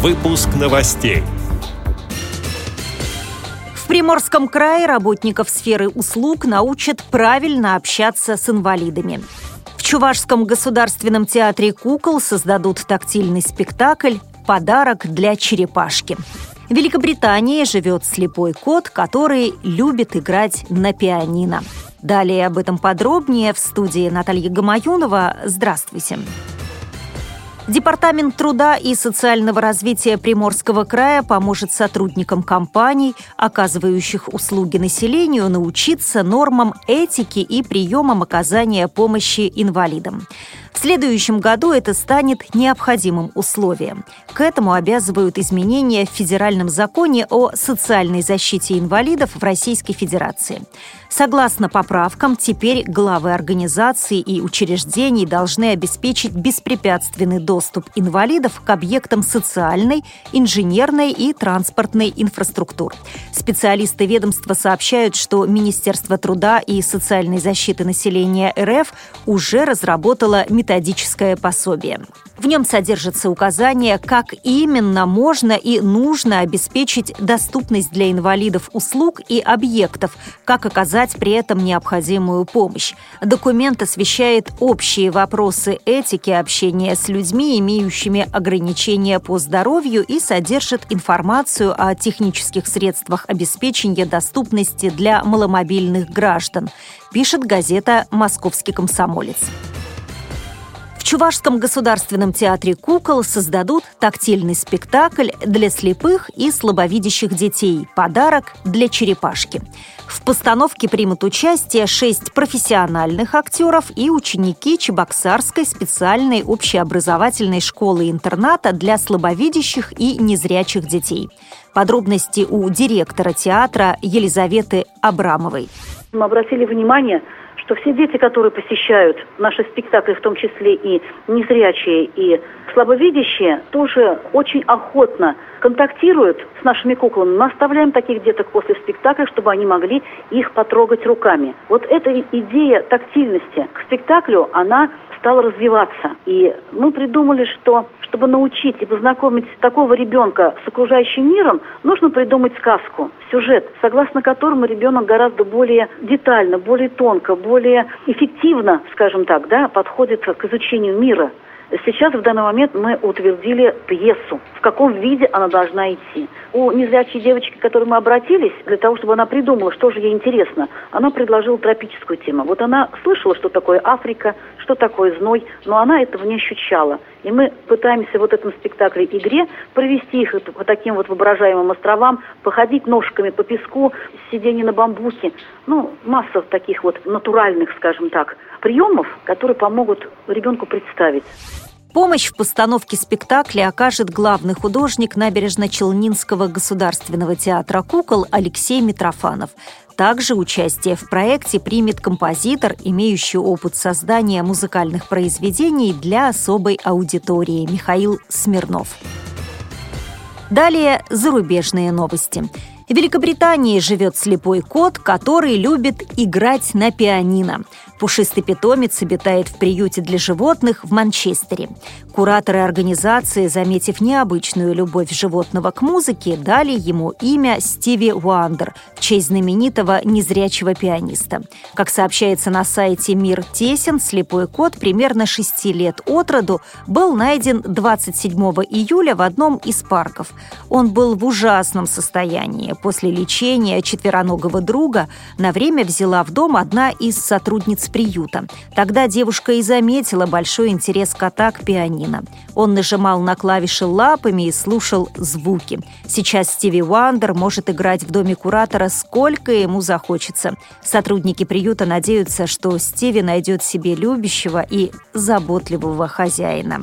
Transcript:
Выпуск новостей. В Приморском крае работников сферы услуг научат правильно общаться с инвалидами. В Чувашском государственном театре кукол создадут тактильный спектакль «Подарок для черепашки». В Великобритании живет слепой кот, который любит играть на пианино. Далее об этом подробнее в студии Наталья Гамаюнова. Здравствуйте. Здравствуйте. Департамент труда и социального развития Приморского края поможет сотрудникам компаний, оказывающих услуги населению, научиться нормам этики и приемам оказания помощи инвалидам. В следующем году это станет необходимым условием. К этому обязывают изменения в федеральном законе о социальной защите инвалидов в Российской Федерации. Согласно поправкам, теперь главы организаций и учреждений должны обеспечить беспрепятственный доступ инвалидов к объектам социальной, инженерной и транспортной инфраструктур. Специалисты ведомства сообщают, что Министерство труда и социальной защиты населения РФ уже разработало методическое пособие. В нем содержатся указания, как именно можно и нужно обеспечить доступность для инвалидов услуг и объектов, как оказать при этом необходимую помощь. Документ освещает общие вопросы этики общения с людьми, имеющими ограничения по здоровью и содержит информацию о технических средствах обеспечения доступности для маломобильных граждан, пишет газета «Московский комсомолец». Чувашском государственном театре кукол создадут тактильный спектакль для слепых и слабовидящих детей «Подарок для черепашки». В постановке примут участие шесть профессиональных актеров и ученики Чебоксарской специальной общеобразовательной школы-интерната для слабовидящих и незрячих детей. Подробности у директора театра Елизаветы Абрамовой. Мы обратили внимание что все дети, которые посещают наши спектакли, в том числе и незрячие, и слабовидящие, тоже очень охотно контактируют с нашими куклами. Мы оставляем таких деток после спектакля, чтобы они могли их потрогать руками. Вот эта идея тактильности к спектаклю, она стала развиваться. И мы придумали, что чтобы научить и познакомить такого ребенка с окружающим миром, нужно придумать сказку, сюжет, согласно которому ребенок гораздо более детально, более тонко, более эффективно, скажем так, да, подходит к изучению мира. Сейчас, в данный момент, мы утвердили пьесу, в каком виде она должна идти. У незрячей девочки, к которой мы обратились, для того, чтобы она придумала, что же ей интересно, она предложила тропическую тему. Вот она слышала, что такое Африка, что такое зной, но она этого не ощущала. И мы пытаемся вот этом спектакле игре провести их по таким вот воображаемым островам, походить ножками по песку, сидение на бамбуке. Ну, масса таких вот натуральных, скажем так, приемов, которые помогут ребенку представить. Помощь в постановке спектакля окажет главный художник Набережно-Челнинского государственного театра кукол Алексей Митрофанов. Также участие в проекте примет композитор, имеющий опыт создания музыкальных произведений для особой аудитории Михаил Смирнов. Далее зарубежные новости. В Великобритании живет слепой кот, который любит играть на пианино. Пушистый питомец обитает в приюте для животных в Манчестере. Кураторы организации, заметив необычную любовь животного к музыке, дали ему имя Стиви Уандер в честь знаменитого незрячего пианиста. Как сообщается на сайте «Мир Тесен», слепой кот примерно 6 лет от роду был найден 27 июля в одном из парков. Он был в ужасном состоянии. После лечения четвероногого друга на время взяла в дом одна из сотрудниц приюта. Тогда девушка и заметила большой интерес кота к пианино. Он нажимал на клавиши лапами и слушал звуки. Сейчас Стиви Уандер может играть в доме куратора сколько ему захочется. Сотрудники приюта надеются, что Стиви найдет себе любящего и заботливого хозяина.